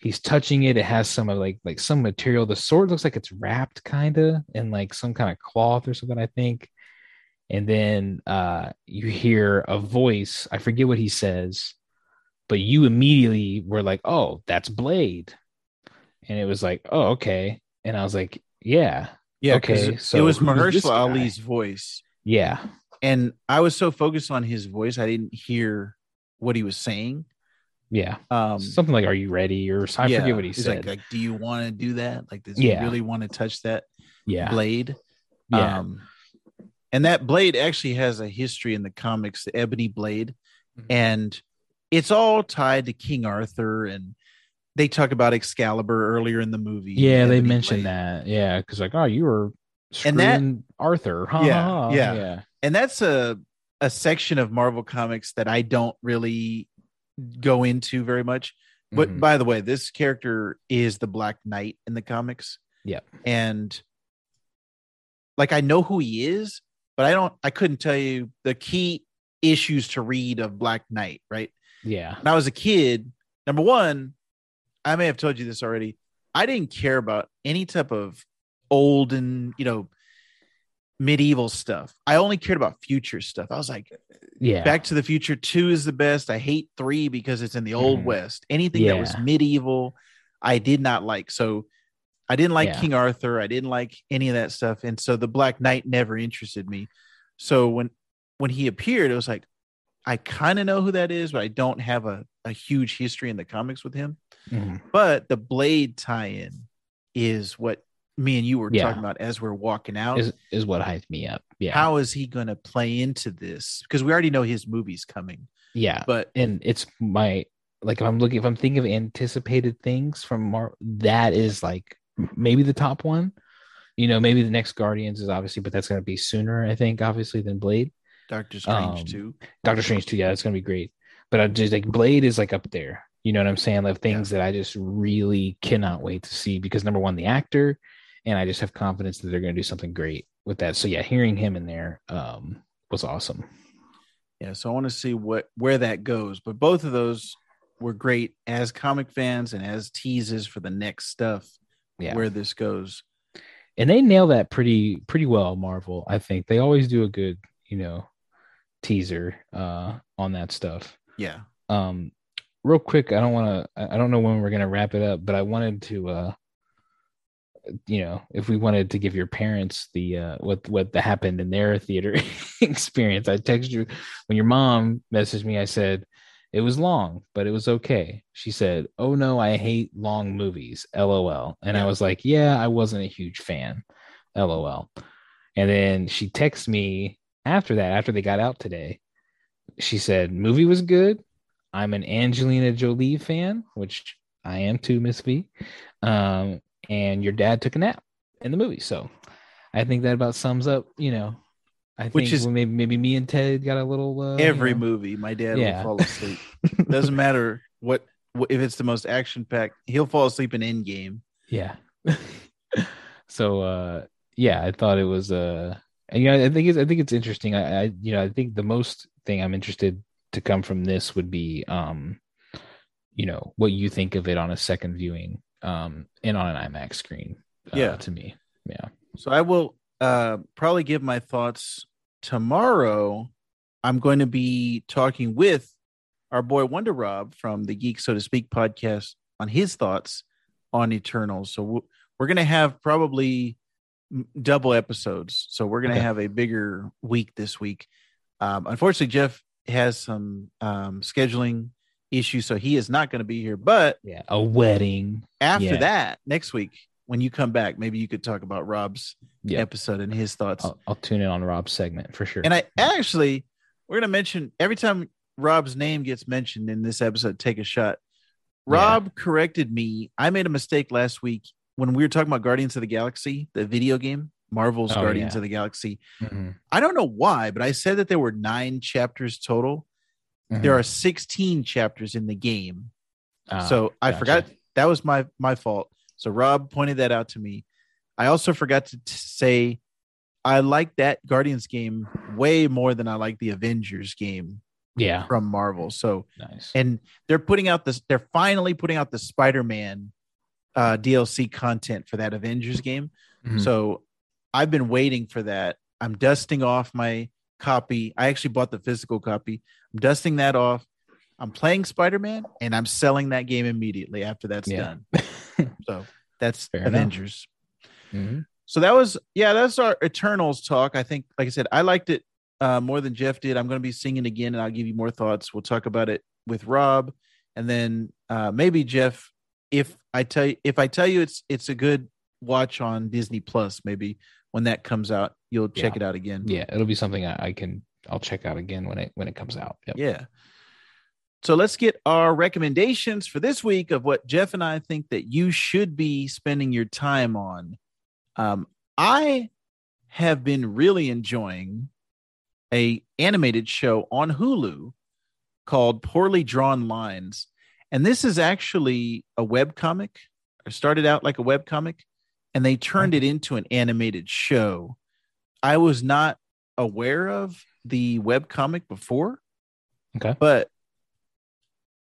he's touching it. It has some of like like some material. The sword looks like it's wrapped kind of in like some kind of cloth or something, I think. And then uh you hear a voice. I forget what he says, but you immediately were like, "Oh, that's Blade." And it was like, "Oh, okay." And I was like, "Yeah, Yeah, Okay, so it was Mahershala? Ali's voice, yeah, and I was so focused on his voice, I didn't hear what he was saying. yeah." Um, Something like, "Are you ready?" Or I yeah, forget what he said. Like, like, do you want to do that? Like, does Yeah. he really want to touch that yeah, blade? yeah, Um, and that blade actually has a history in the comics, the Ebony Blade, Mhm. and it's all tied to King Arthur. And they talk about Excalibur earlier in the movie. yeah. They mentioned that. Yeah, because like, oh, you were And that- Arthur. Ha, Yeah, ha, ha. yeah. yeah, and that's a a section of Marvel comics that I don't really go into very much. But Mhm. by the way, this character is the Black Knight in the comics. Yeah, And like I know who he is, but I don't I couldn't tell you the key issues to read of Black Knight, right? Yeah, When I was a kid, number one, I may have told you this already. I didn't care about any type of old and you know medieval stuff. I only cared about future stuff. I was like, yeah. Back to the Future 2 is the best. I hate 3 because it's in the old Mhm. west. Anything that was medieval, I did not like. So I didn't like Yeah. King Arthur. I didn't like any of that stuff. And so the Black Knight never interested me. So when when he appeared, it was like, I kind of know who that is, but I don't have a, a huge history in the comics with him. Mhm. But the Blade tie-in is what me and you were Yeah. talking about as we're walking out. is is what hyped me up. Yeah, How is he going to play into this? Because we already know his movie's coming, yeah. but and it's my like if I'm looking if I'm thinking of anticipated things from Mar that is like maybe the top one. You know, maybe the next Guardians is obviously, but that's gonna be sooner, I think, obviously, than Blade. Doctor Strange Um, too. Doctor Strange too, yeah, it's gonna be great. But I just like Blade is like up there. You know what I'm saying? Like things that I just really cannot wait to see because number one, the actor, and I just have confidence that they're gonna do something great with that. So yeah, hearing him in there um was awesome. Yeah, so I want to see what where that goes. But both of those were great as comic fans and as teases for the next stuff Yeah. where this goes. and they nail that pretty pretty well marvel i think they always do a good you know teaser uh on that stuff. Yeah. um real quick i don't want to i don't know when we're going to wrap it up but i wanted to uh you know if we wanted to give your parents the uh what what happened in their theater experience. I texted you when your mom messaged me i said it was long but it was okay. She said oh no i hate long movies lol and i was like yeah i wasn't a huge fan lol and then she texted me after that after they got out today she said movie was good i'm an angelina jolie fan which i am too miss v um and your dad took a nap in the movie so i think that about sums up you know i think Which is- maybe maybe me and ted got a little uh, you Every know- movie, my dad Yeah. will fall asleep. Doesn't matter what, what if it's the most action packed, he'll fall asleep in Endgame. Yeah. so uh yeah, I thought it was uh And yeah, I think it's I think it's interesting. I, I you know I think the most thing I'm interested to come from this would be um you know what you think of it on a second viewing um and on an IMAX screen. Uh, Yeah. to me, yeah. So I will uh, probably give my thoughts tomorrow. I'm going to be talking with our boy Wonder Rob from the Geek So to Speak podcast on his thoughts on Eternals. So we're going to have probably double episodes. So we're going to Okay. have a bigger week this week. Um, unfortunately, Jeff has some um, scheduling issues, so he is not going to be here. But Yeah, a wedding. after Yeah. that, next week when you come back, maybe you could talk about Rob's Yeah. episode and his thoughts. I'll, I'll tune in on Rob's segment for sure. And I actually, we're gonna mention every time Rob's name gets mentioned in this episode, take a shot. Yeah. Rob corrected me. I made a mistake last week when we were talking about Guardians of the Galaxy, the video game, Marvel's Oh, Guardians yeah. of the Galaxy. Mhm. I don't know why, but I said that there were nine chapters total. Mhm. There are 16 chapters in the game. Ah, so I gotcha. forgot that was my my fault. So Rob pointed that out to me. I also forgot to t- say I like that Guardians game way more than I like the Avengers game Yeah, from Marvel. So nice. and they're putting out this they're finally putting out the Spider-Man uh DLC content for that Avengers game. Mhm. So I've been waiting for that. I'm dusting off my copy. I actually bought the physical copy. I'm dusting that off. I'm playing Spider-Man and I'm selling that game immediately after that's Yeah. done. So that's Fair. Avengers. Mhm. So that was yeah, that's our Eternals talk. I think, like I said, I liked it uh, more than Jeff did. I'm going to be singing again, and I'll give you more thoughts. We'll talk about it with Rob, and then uh, maybe Jeff. If I tell you, if I tell you it's it's a good watch on Disney Plus, maybe when that comes out, you'll check Yeah. it out again. Yeah, it'll be something I, I can I'll check out again when it when it comes out. Yep. Yeah. So let's get our recommendations for this week of what Jeff and I think that you should be spending your time on. Um, I have been really enjoying a animated show on Hulu called Poorly Drawn Lines, and this is actually a web comic. It started out like a web comic, and they turned it into an animated show. I was not aware of the web comic before Okay. but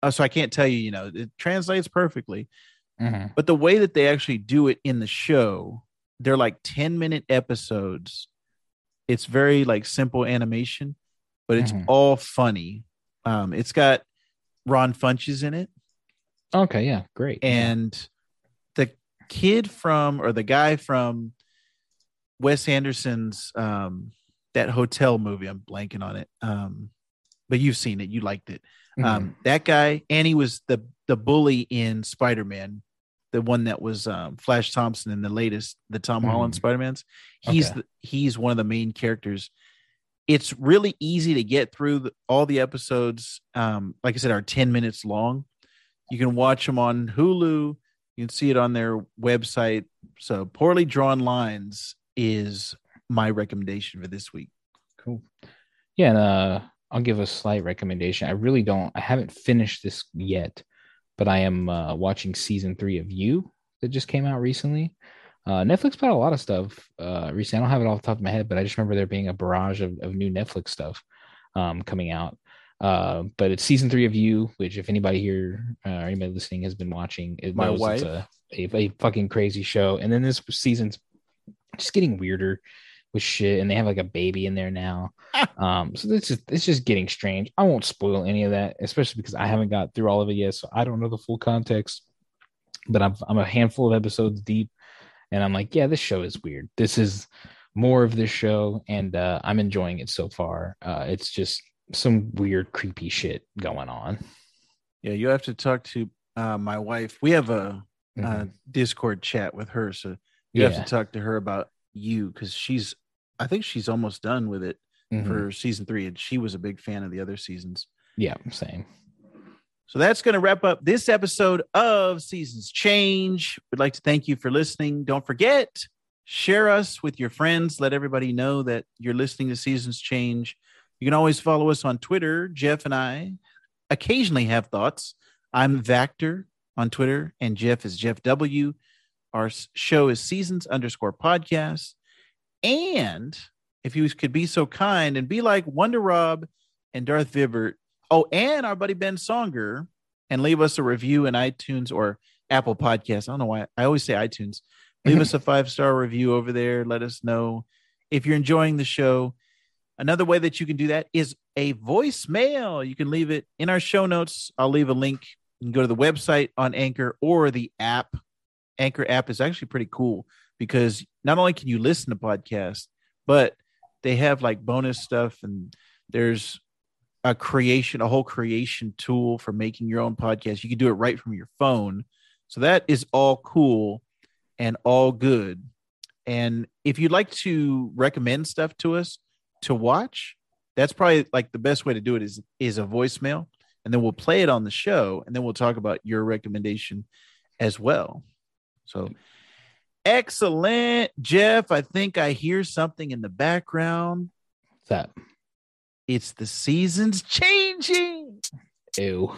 uh, so I can't tell you, you know, it translates perfectly, Mhm. but the way that they actually do it in the show, they're like 10 minute episodes. It's very like simple animation, but it's Mhm. all funny. Um, it's got Ron Funches in it, Okay. Yeah. Great. Yeah. and the kid from or the guy from Wes Anderson's um that hotel movie, I'm blanking on it. Um, but you've seen it, you liked it. Mhm. Um, that guy, and he was the the bully in Spider Man, the one that was um, Flash Thompson in the latest, the Tom Holland Mhm. Spider Mans. He's Okay. the, he's one of the main characters. It's really easy to get through all the episodes. Um, like I said, are ten minutes long. You can watch them on Hulu. You can see it on their website. So, poorly drawn lines is my recommendation for this week. Cool. Yeah, and uh, I'll give a slight recommendation. I really don't. I haven't finished this yet, but I am uh, watching season three of You that just came out recently. Uh, Netflix put out a lot of stuff uh, recently. I don't have it off the top of my head, but I just remember there being a barrage of, of new Netflix stuff um, coming out. Uh, but it's season three of You, which if anybody here uh, or anybody listening has been watching, it My knows wife. it's a, a a fucking crazy show. And then this season's just getting weirder with shit, and they have like a baby in there now. um, so it's just it's just getting strange. I won't spoil any of that, especially because I haven't got through all of it yet, so I don't know the full context. But I'm I'm a handful of episodes deep, and I'm like, yeah, this show is weird. This is more of this show, and uh, I'm enjoying it so far. Uh, it's just some weird, creepy shit going on. Yeah, you have to talk to uh, my wife. We have a, uh Mhm. Discord chat with her, so you yeah, have to talk to her about you because she's. I think she's almost done with it mhm. for season three, and she was a big fan of the other seasons. yeah, same. So that's going to wrap up this episode of Seasons Change. We'd like to thank you for listening. Don't forget, share us with your friends. Let everybody know that you're listening to Seasons Change. You can always follow us on Twitter. Jeff and I occasionally have thoughts. I'm Vactor on Twitter, and Jeff is Jeff W. Our show is Seasons underscore podcast. And if you could be so kind and be like Wonder Rob and Darth Vibert. Oh, and our buddy Ben Songer, and leave us a review in iTunes or Apple Podcasts. I don't know why I always say iTunes. Leave us a five star review over there. Let us know if you're enjoying the show. Another way that you can do that is a voicemail. You can leave it in our show notes. I'll leave a link. You can go to the website on Anchor or the app. Anchor app is actually pretty cool because not only can you listen to podcasts, but they have like bonus stuff and there's a creation, a whole creation tool for making your own podcast. You can do it right from your phone. So that is all cool and all good. And if you'd like to recommend stuff to us to watch, that's probably like the best way to do it is is a voicemail and then we'll play it on the show and then we'll talk about your recommendation as well. So excellent, Jeff. I think I hear something in the background. What's that? It's the seasons changing. Ew.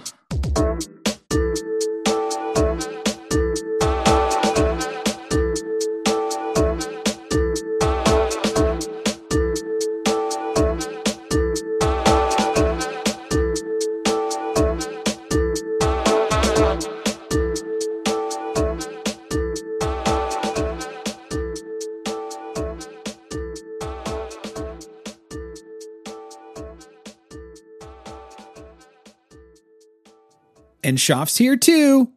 And Schaff's here too.